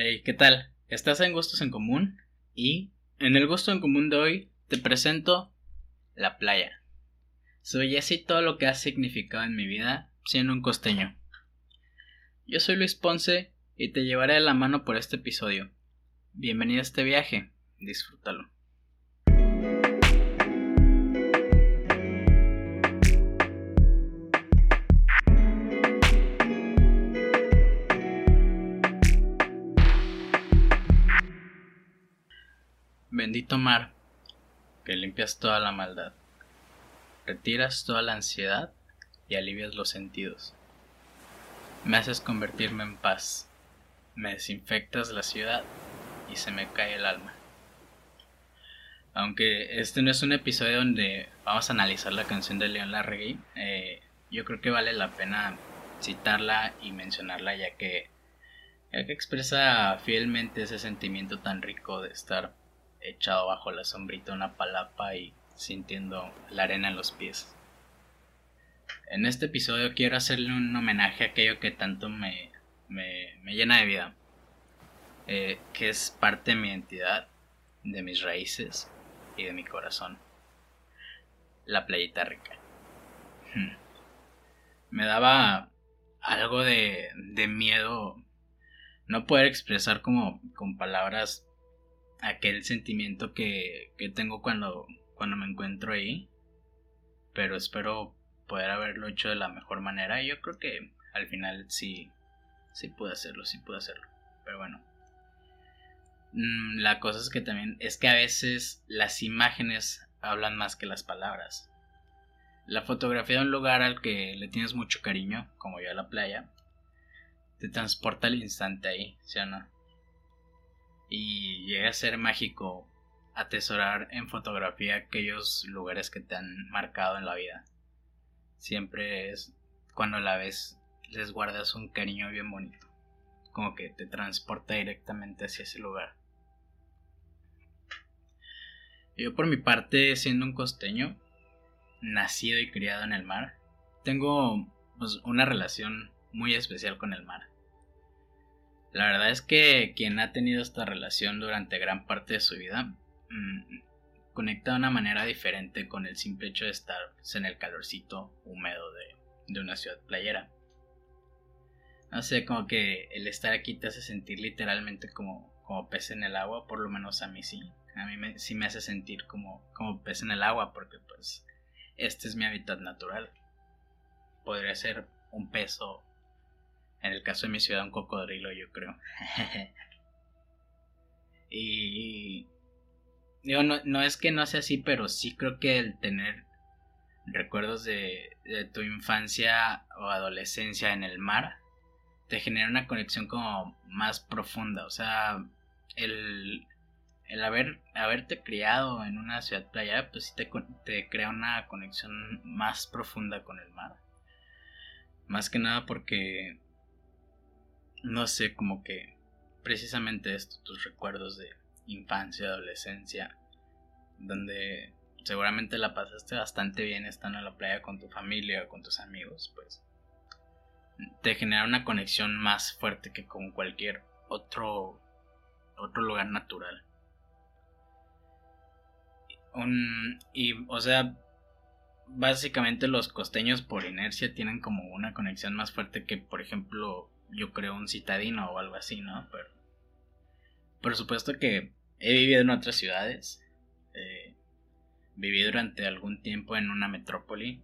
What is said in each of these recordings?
Hey, ¿qué tal? Estás en Gustos en Común y en el Gusto en Común de hoy te presento la playa. Soy así todo lo que ha significado en mi vida siendo un costeño. Yo soy Luis Ponce y te llevaré de la mano por este episodio. Bienvenido a este viaje, disfrútalo. Bendito mar, que limpias toda la maldad, retiras toda la ansiedad y alivias los sentidos. Me haces convertirme en paz, me desinfectas la ciudad y se me cae el alma. Aunque este no es un episodio donde vamos a analizar la canción de León Larregui, eh, yo creo que vale la pena citarla y mencionarla ya que, ya que expresa fielmente ese sentimiento tan rico de estar echado bajo la sombrita una palapa y sintiendo la arena en los pies. En este episodio quiero hacerle un homenaje a aquello que tanto me, me, llena de vida, eh, que es parte de mi identidad, de mis raíces y de mi corazón. La playita rica. Hmm. Me daba algo de, de miedo no poder expresar como con palabras aquel sentimiento que, que tengo cuando, cuando me encuentro ahí. Pero espero poder haberlo hecho de la mejor manera. Y yo creo que al final sí, sí pude hacerlo, sí pude hacerlo. Pero bueno. Mm, la cosa es que también es que a veces las imágenes hablan más que las palabras. La fotografía de un lugar al que le tienes mucho cariño, como yo a la playa, te transporta al instante ahí, ¿sí o no? Y llega a ser mágico atesorar en fotografía aquellos lugares que te han marcado en la vida. Siempre es cuando la ves les guardas un cariño bien bonito, como que te transporta directamente hacia ese lugar. Yo por mi parte, siendo un costeño, nacido y criado en el mar, tengo pues, una relación muy especial con el mar. La verdad es que quien ha tenido esta relación durante gran parte de su vida mm, conecta de una manera diferente con el simple hecho de estar en el calorcito húmedo de, una ciudad playera. No sé, como que el estar aquí te hace sentir literalmente como, como pez en el agua, por lo menos a mí sí. A mí sí me hace sentir como, como pez en el agua porque pues este es mi hábitat natural. Podría ser un pez o en el caso de mi ciudad, un cocodrilo, yo creo. y. Digo, no, no, es que no sea así, pero sí creo que el tener recuerdos de, de tu infancia o adolescencia en el mar te genera una conexión como más profunda. O sea, el, el haber, haberte criado en una ciudad playa, pues sí te, te crea una conexión más profunda con el mar. Más que nada porque no sé, como que precisamente esto, tus recuerdos de infancia, adolescencia, donde seguramente la pasaste bastante bien estando en la playa con tu familia o con tus amigos, pues te genera una conexión más fuerte que con cualquier otro otro lugar natural. y o sea, básicamente los costeños por inercia tienen como una conexión más fuerte que por ejemplo yo creo, un citadino o algo así, ¿no? Pero, por supuesto que he vivido en otras ciudades. Eh, viví durante algún tiempo en una metrópoli,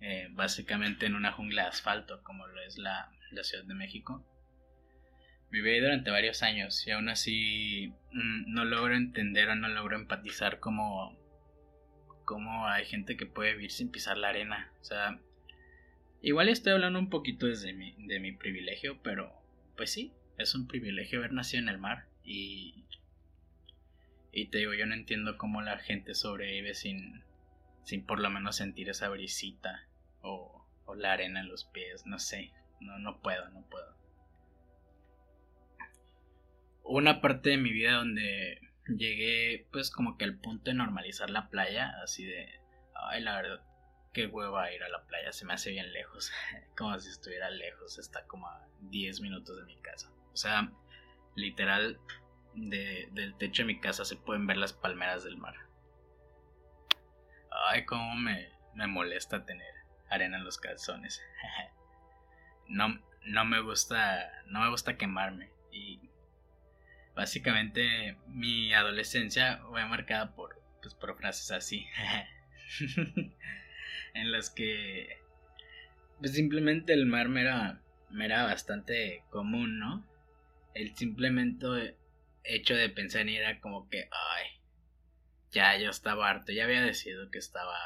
eh, básicamente en una jungla de asfalto, como lo es la, la Ciudad de México. Viví durante varios años y aún así mm, no logro entender o no logro empatizar cómo, cómo hay gente que puede vivir sin pisar la arena. O sea, Igual estoy hablando un poquito desde mi, de mi privilegio, pero pues sí, es un privilegio haber nacido en el mar y... Y te digo, yo no entiendo cómo la gente sobrevive sin, sin por lo menos sentir esa brisita o, o la arena en los pies, no sé, no, no puedo, no puedo. Una parte de mi vida donde llegué pues como que al punto de normalizar la playa, así de, ay, la verdad, qué hueva ir a la playa, se me hace bien lejos, como si estuviera lejos, está como a 10 minutos de mi casa. O sea, literal del techo de mi casa se pueden ver las palmeras del mar. Ay, cómo me, me molesta tener arena en los calzones. no, no me gusta, no me gusta quemarme y básicamente mi adolescencia fue marcada por, pues, por frases así, en las que pues simplemente el mar me era, me era bastante común, ¿no? El simplemente hecho de pensar en ir era como que, ay, ya yo estaba harto, ya había decidido que estaba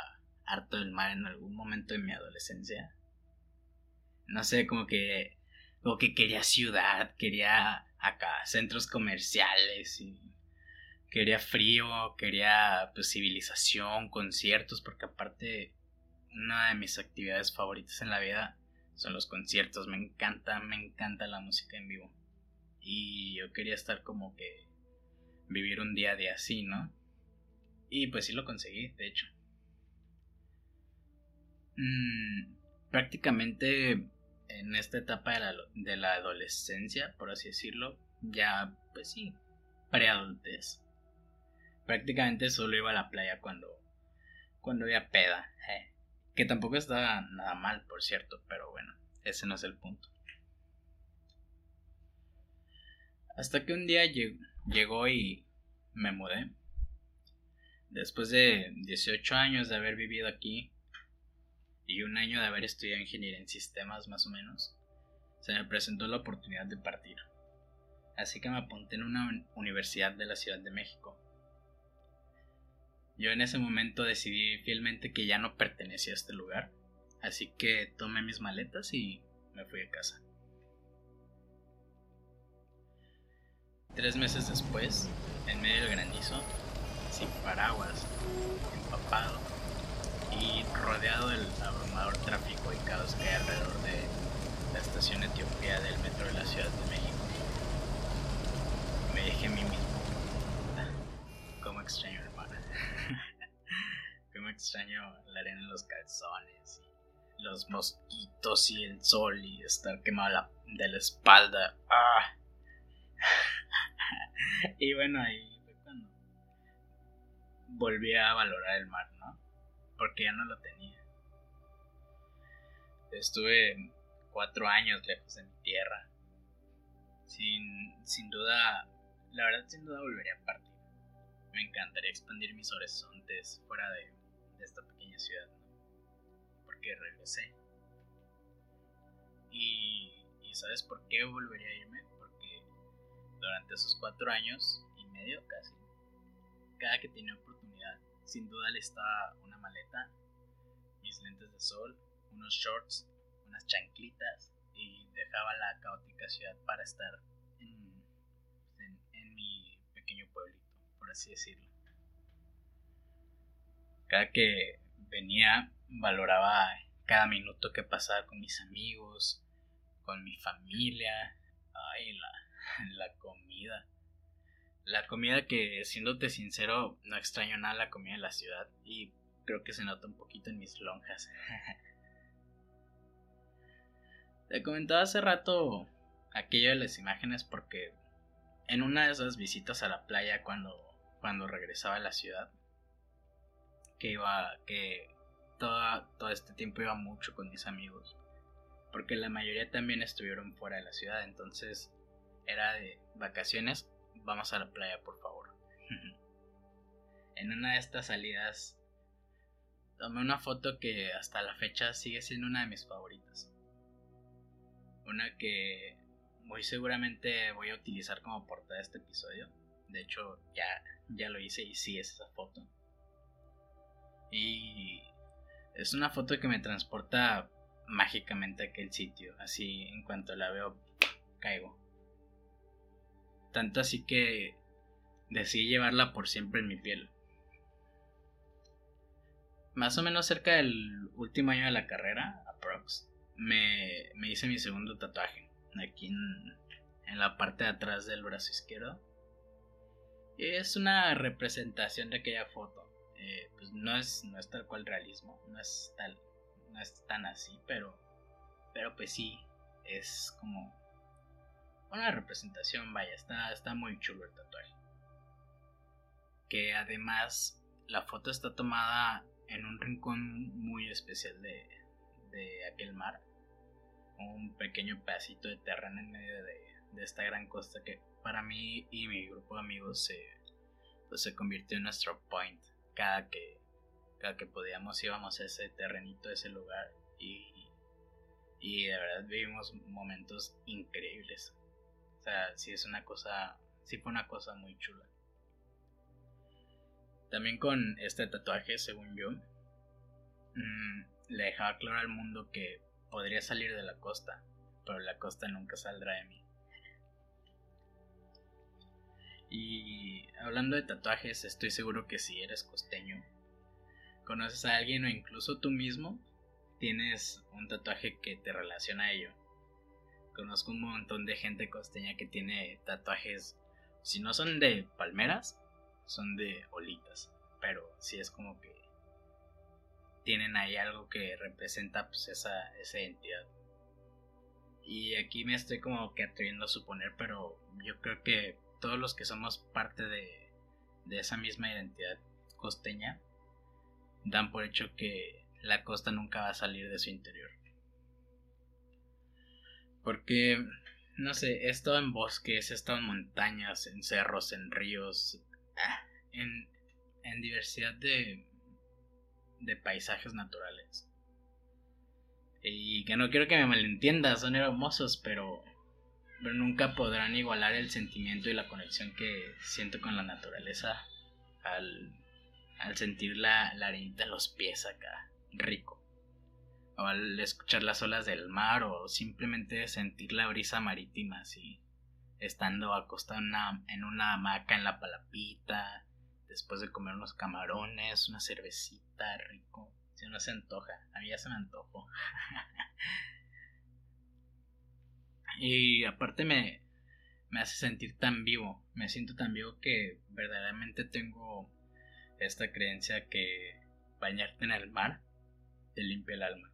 harto del mar en algún momento de mi adolescencia. No sé, como que como que quería ciudad, quería acá centros comerciales y quería frío, quería pues, civilización, conciertos, porque aparte una de mis actividades favoritas en la vida son los conciertos, me encanta, me encanta la música en vivo. Y yo quería estar como que vivir un día de así, ¿no? Y pues sí lo conseguí, de hecho. Mm, prácticamente en esta etapa de la, de la adolescencia, por así decirlo, ya, pues sí, preadultez. Prácticamente solo iba a la playa cuando, cuando había peda. Eh, que tampoco estaba nada mal, por cierto, pero bueno, ese no es el punto. Hasta que un día llegó y me mudé. Después de 18 años de haber vivido aquí, y un año de haber estudiado ingeniería en sistemas más o menos, se me presentó la oportunidad de partir. Así que me apunté en una universidad de la Ciudad de México. Yo en ese momento decidí fielmente que ya no pertenecía a este lugar, así que tomé mis maletas y me fui a casa. Tres meses después, en medio del granizo, sin paraguas, empapado, y rodeado del abrumador tráfico y caos que hay alrededor de la estación Etiopía del metro de la Ciudad de México. Me dije a mí mismo, extraño el mar, cómo extraño la arena en los calzones y los mosquitos y el sol y estar quemado de la espalda. ¡Ah! y bueno, ahí fue cuando volví a valorar el mar, ¿no? porque ya no lo tenía. Estuve cuatro años lejos de mi tierra. Sin, sin duda, la verdad sin duda volvería a partir. Me encantaría expandir mis horizontes fuera de, esta pequeña ciudad, porque regresé. Y, y ¿sabes por qué volvería a irme? Porque durante esos cuatro años y medio casi, cada que tenía oportunidad sin duda le estaba una maleta, mis lentes de sol, unos shorts, unas chanclitas y dejaba la caótica ciudad para estar en, en, mi pequeño pueblito, por así decirlo. Cada que venía valoraba cada minuto que pasaba con mis amigos, con mi familia, ay, la, la comida. La comida que, siéndote sincero, no extraño nada la comida de la ciudad y creo que se nota un poquito en mis lonjas. Te comentaba hace rato aquello de las imágenes porque en una de esas visitas a la playa cuando, cuando regresaba a la ciudad, que iba, que todo, todo este tiempo iba mucho con mis amigos, porque la mayoría también estuvieron fuera de la ciudad, entonces era de vacaciones vamos a la playa, por favor. en una de estas salidas tomé una foto que hasta la fecha sigue siendo una de mis favoritas. Una que muy seguramente voy a utilizar como portada de este episodio. De hecho, ya, ya lo hice y sí es esa foto. Y es una foto que me transporta mágicamente a aquel sitio. Así en cuanto la veo, caigo. Tanto así que decidí llevarla por siempre en mi piel. Más o menos cerca del último año de la carrera, aprox, me, me hice mi segundo tatuaje. Aquí en, la parte de atrás del brazo izquierdo. Y es una representación de aquella foto. Eh, pues no es, no es tal cual realismo, no es tal, no es tan así, pero, pero pues sí, es como una representación, vaya, está, está muy chulo el tatuaje. Que además la foto está tomada en un rincón muy especial de, de aquel mar. Un pequeño pedacito de terreno en medio de, de esta gran costa que para mí y mi grupo de amigos se, pues, se convirtió en nuestro point. Cada que, cada que podíamos íbamos a ese terrenito, a ese lugar y, y de verdad vivimos momentos increíbles. O sea, sí es una cosa, sí fue una cosa muy chula. También con este tatuaje, según yo, mm, le dejaba claro al mundo que podría salir de la costa, pero la costa nunca saldrá de mí. Y hablando de tatuajes, estoy seguro que si eres costeño, conoces a alguien o incluso tú mismo tienes un tatuaje que te relaciona a ello. Conozco un montón de gente costeña que tiene tatuajes, si no son de palmeras, son de olitas, pero sí es como que tienen ahí algo que representa pues esa, esa identidad. Y aquí me estoy como que atreviendo a suponer, pero yo creo que todos los que somos parte de, de esa misma identidad costeña dan por hecho que la costa nunca va a salir de su interior. Porque, no sé, he estado en bosques, he estado en montañas, en cerros, en ríos, ah, en, en diversidad de, de paisajes naturales. Y que no quiero que me malentiendas, son hermosos, pero pero nunca podrán igualar el sentimiento y la conexión que siento con la naturaleza al, al sentir la, la arenita en los pies acá, rico. O al escuchar las olas del mar o simplemente sentir la brisa marítima así, estando acostado en una, en una hamaca en la palapita, después de comer unos camarones, una cervecita, rico. Si no se antoja, a mí ya se me antojó. Y aparte me, me hace sentir tan vivo, me siento tan vivo que verdaderamente tengo esta creencia que bañarte en el mar te limpia el alma.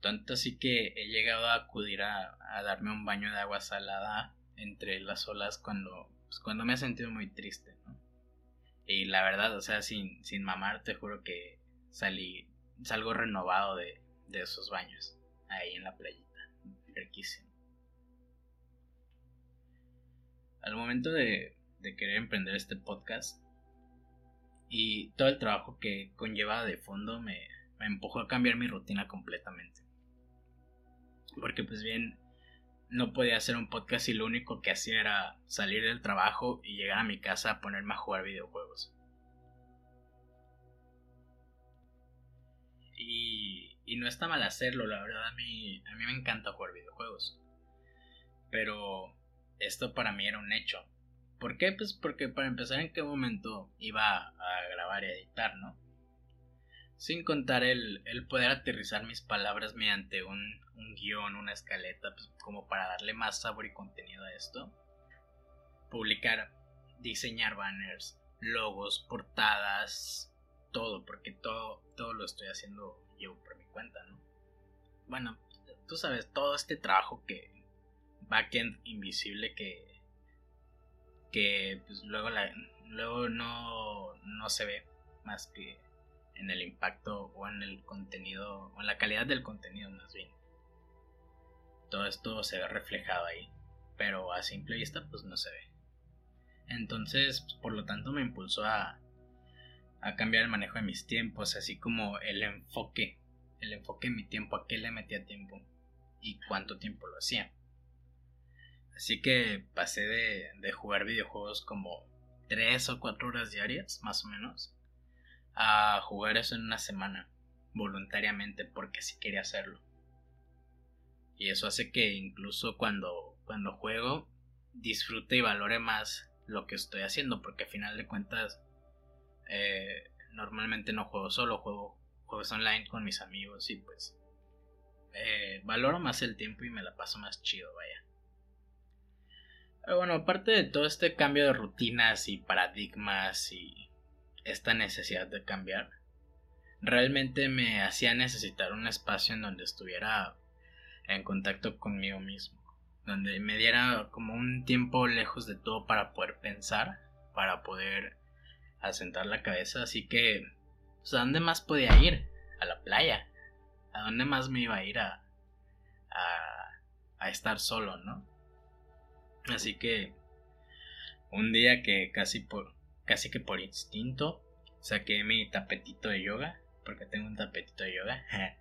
Tanto así que he llegado a acudir a, darme un baño de agua salada entre las olas cuando, pues, cuando me he sentido muy triste, Y la verdad, o sea, sin, sin mamar, te juro que salí, salgo renovado de, de esos baños ahí en la playita Al momento de, querer emprender este podcast y todo el trabajo que conlleva de fondo me, me empujó a cambiar mi rutina completamente. Porque pues bien, no podía hacer un podcast y lo único que hacía era salir del trabajo y llegar a mi casa a ponerme a jugar videojuegos. Y, no está mal hacerlo, la verdad a mí, a mí me encanta jugar videojuegos. Pero esto para mí era un hecho. ¿Por qué? Pues porque para empezar en qué momento iba a grabar y editar, ¿no? Sin contar el, el poder aterrizar mis palabras mediante un, un guion, una escaleta, pues como para darle más sabor y contenido a esto. Publicar, diseñar banners, logos, portadas, todo, porque todo, todo lo estoy haciendo por mi cuenta, ¿no? Bueno, tú sabes, todo este trabajo que backend invisible que que pues luego la, luego no, no se ve más que en el impacto o en el contenido o en la calidad del contenido más bien todo esto se ve reflejado ahí pero a simple vista pues no se ve entonces pues, por lo tanto me impulsó a a cambiar el manejo de mis tiempos, así como el enfoque, el enfoque en mi tiempo, a qué le metía tiempo y cuánto tiempo lo hacía. Así que pasé de, de jugar videojuegos como 3 o 4 horas diarias, más o menos, a jugar eso en una semana, voluntariamente, porque sí quería hacerlo. Y eso hace que incluso cuando, cuando juego, disfrute y valore más lo que estoy haciendo, porque a final de cuentas eh, normalmente no juego solo, juego juegos online con mis amigos y pues eh, valoro más el tiempo y me la paso más chido, vaya. Pero bueno, aparte de todo este cambio de rutinas y paradigmas y esta necesidad de cambiar, realmente me hacía necesitar un espacio en donde estuviera en contacto conmigo mismo. donde me diera como un tiempo lejos de todo para poder pensar, para poder asentar la cabeza, así que, pues, ¿a dónde más podía ir? A la playa. ¿A dónde más me iba a ir a, a, a estar solo, no? Así que, un día que casi por, casi que por instinto, saqué mi tapetito de yoga, porque tengo un tapetito de yoga.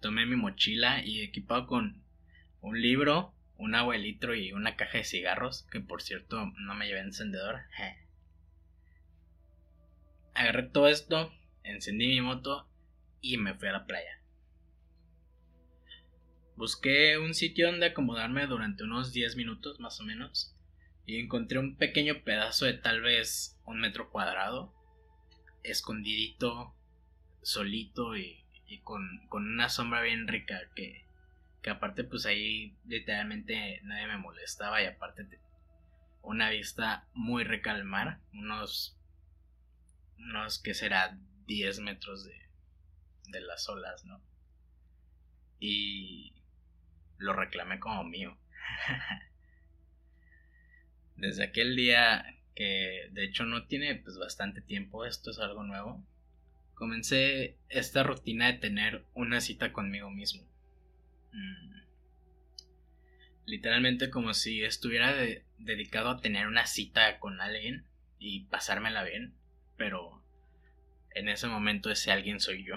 Tomé mi mochila y equipado con un libro, un agua de litro y una caja de cigarros, que por cierto no me llevé encendedor. Agarré todo esto, encendí mi moto y me fui a la playa. Busqué un sitio donde acomodarme durante unos 10 minutos más o menos y encontré un pequeño pedazo de tal vez un metro cuadrado, escondidito, solito y, con, una sombra bien rica que, que aparte pues ahí literalmente nadie me molestaba y aparte una vista muy rica al mar, unos, unos que será 10 metros de, de las olas, ¿no? Y lo reclamé como mío. Desde aquel día que de hecho no tiene pues bastante tiempo, esto es algo nuevo, comencé esta rutina de tener una cita conmigo mismo. Mm. Literalmente como si estuviera dedicado a tener una cita con alguien y pasármela bien, pero en ese momento ese alguien soy yo.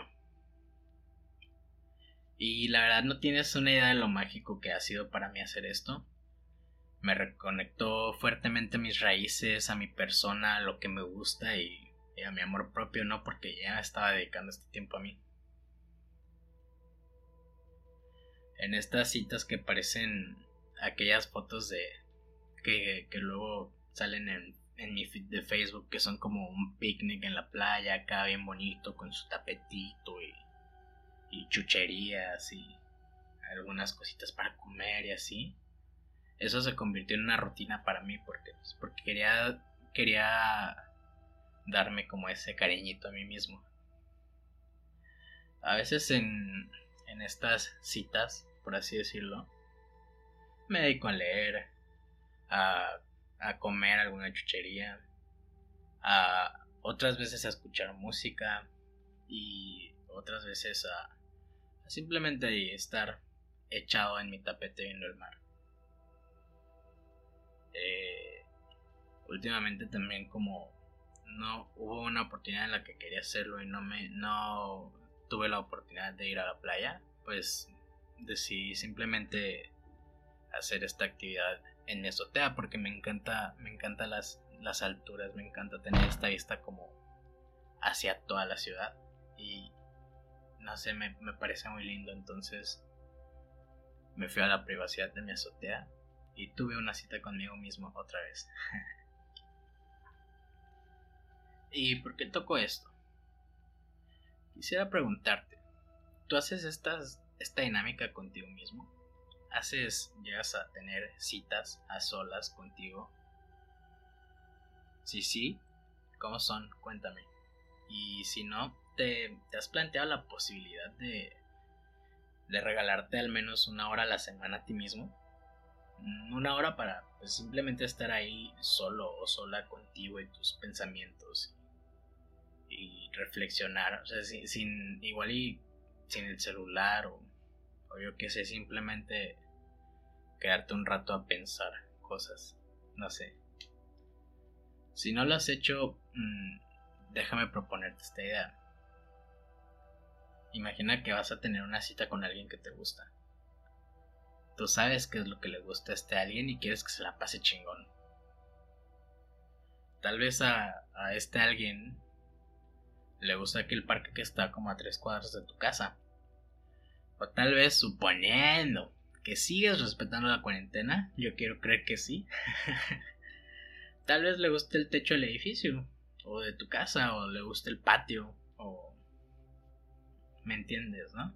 Y la verdad no tienes una idea de lo mágico que ha sido para mí hacer esto me reconectó fuertemente a mis raíces, a mi persona, a lo que me gusta y, a mi amor propio, ¿no? Porque ya estaba dedicando este tiempo a mí. En estas citas que parecen aquellas fotos de que, luego salen en, en mi feed de Facebook que son como un picnic en la playa acá bien bonito con su tapetito y, y chucherías y algunas cositas para comer y así eso se convirtió en una rutina para mí porque, pues, porque quería, quería darme como ese cariñito a mí mismo. A veces en, en estas citas, por así decirlo, me dedico a leer, a, a comer alguna chuchería, a otras veces a escuchar música y otras veces a, simplemente estar echado en mi tapete viendo el mar. Eh, últimamente también como no hubo una oportunidad en la que quería hacerlo y no me no tuve la oportunidad de ir a la playa, pues decidí simplemente hacer esta actividad en mi azotea porque me encanta me encanta las las alturas, me encanta tener esta vista como hacia toda la ciudad y no sé, me, me parece muy lindo, entonces me fui a la privacidad de mi azotea y tuve una cita conmigo mismo otra vez. ¿Y por qué toco esto? Quisiera preguntarte, ¿tú haces esta dinámica contigo mismo? ¿Haces, llegas a tener citas a solas contigo? Si sí, ¿cómo son? Cuéntame. Y si no, ¿te, has planteado la posibilidad de, de regalarte al menos una hora a la semana a ti mismo? una hora para pues, simplemente estar ahí solo o sola contigo y tus pensamientos y, reflexionar, o sea, sin, igual y sin el celular o, o yo qué sé, simplemente quedarte un rato a pensar cosas, no sé. Si no lo has hecho, mm, déjame proponerte esta idea. Imagina que vas a tener una cita con alguien que te gusta. Tú sabes qué es lo que le gusta a este alguien y quieres que se la pase chingón. Tal vez a, a este alguien le gusta aquel parque que está como a tres cuadras de tu casa. O tal vez suponiendo que sigues respetando la cuarentena, yo quiero creer que sí. tal vez le guste el techo del edificio, o de tu casa, o le guste el patio, o... ¿Me entiendes, no?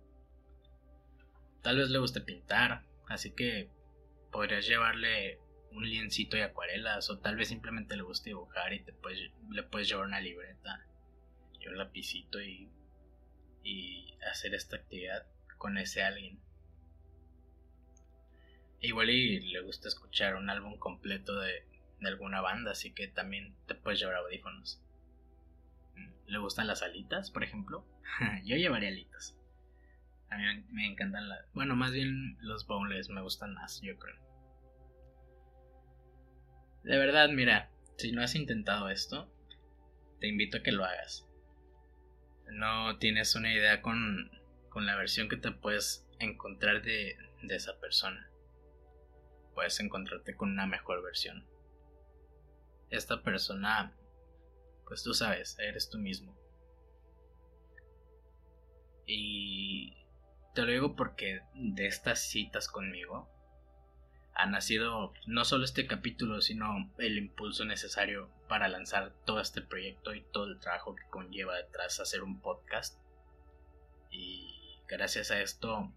Tal vez le guste pintar, Así que podrías llevarle un liencito y acuarelas o tal vez simplemente le guste dibujar y te puedes, le puedes llevar una libreta y un lapicito y, y hacer esta actividad con ese alguien. Igual y le gusta escuchar un álbum completo de, de alguna banda, así que también te puedes llevar audífonos. ¿Le gustan las alitas, por ejemplo? Yo llevaría alitas. A mí me encantan las... Bueno, más bien los boneless me gustan más, yo creo. De verdad, mira, si no has intentado esto, te invito a que lo hagas. No tienes una idea con, con la versión que te puedes encontrar de, esa persona. Puedes encontrarte con una mejor versión. Esta persona, pues tú sabes, eres tú mismo. Y te lo digo porque de estas citas conmigo ha nacido no solo este capítulo, sino el impulso necesario para lanzar todo este proyecto y todo el trabajo que conlleva detrás hacer un podcast. Y gracias a esto,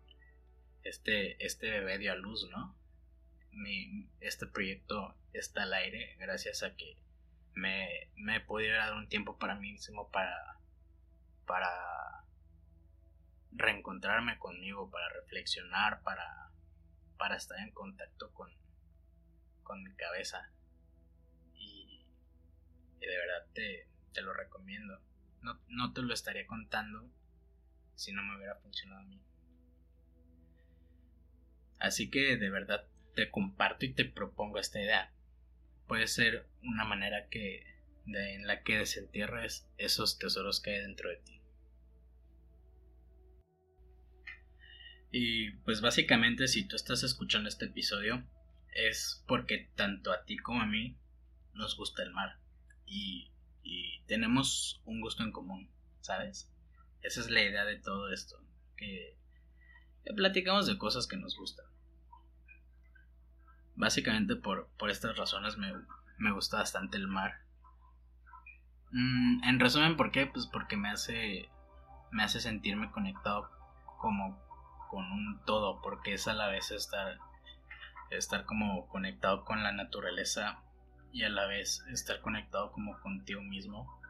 este, este bebé dio a luz, ¿no? Mi, este proyecto está al aire gracias a que me, me he podido dar un tiempo para mí mismo para, para reencontrarme conmigo, para reflexionar, para, para estar en contacto con, con mi cabeza. Y, de verdad te, te lo recomiendo. No, no te lo estaría contando si no me hubiera funcionado a mí. Así que de verdad te comparto y te propongo esta idea. Puede ser una manera que en la que desentierres esos tesoros que hay dentro de ti. Y pues básicamente si tú estás escuchando este episodio es porque tanto a ti como a mí nos gusta el mar y, y tenemos un gusto en común, ¿sabes? Esa es la idea de todo esto, que, platicamos de cosas que nos gustan. Básicamente por, por estas razones me, me gusta bastante el mar. Mm, en resumen, ¿por qué? Pues porque me hace, me hace sentirme conectado como con un todo, porque es a la vez estar, estar como conectado con la naturaleza y a la vez estar conectado como contigo mismo.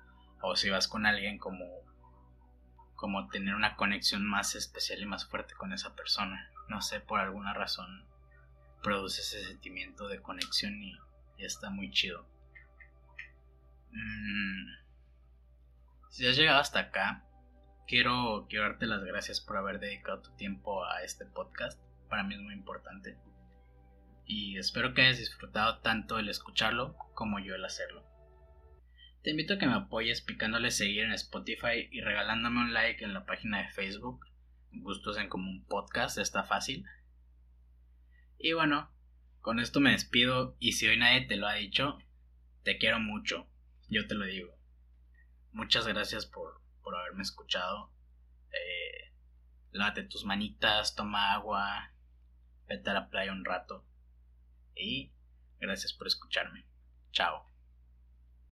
O si vas con alguien como como tener una conexión más especial y más fuerte con esa persona. No sé, por alguna razón produce ese sentimiento de conexión y, está muy chido. Mm, si has llegado hasta acá, quiero, quiero darte las gracias por haber dedicado tu tiempo a este podcast. Para mí es muy importante. Y espero que hayas disfrutado tanto el escucharlo como yo el hacerlo. Te invito a que me apoyes picándole seguir en Spotify y regalándome un like en la página de Facebook. Gustos en Común Podcast, está fácil. Y bueno, con esto me despido y si hoy nadie te lo ha dicho, te quiero mucho, yo te lo digo. Muchas gracias por, por haberme escuchado. Eh, lávate tus manitas, toma agua, vete a la playa un rato. Y gracias por escucharme. Chao.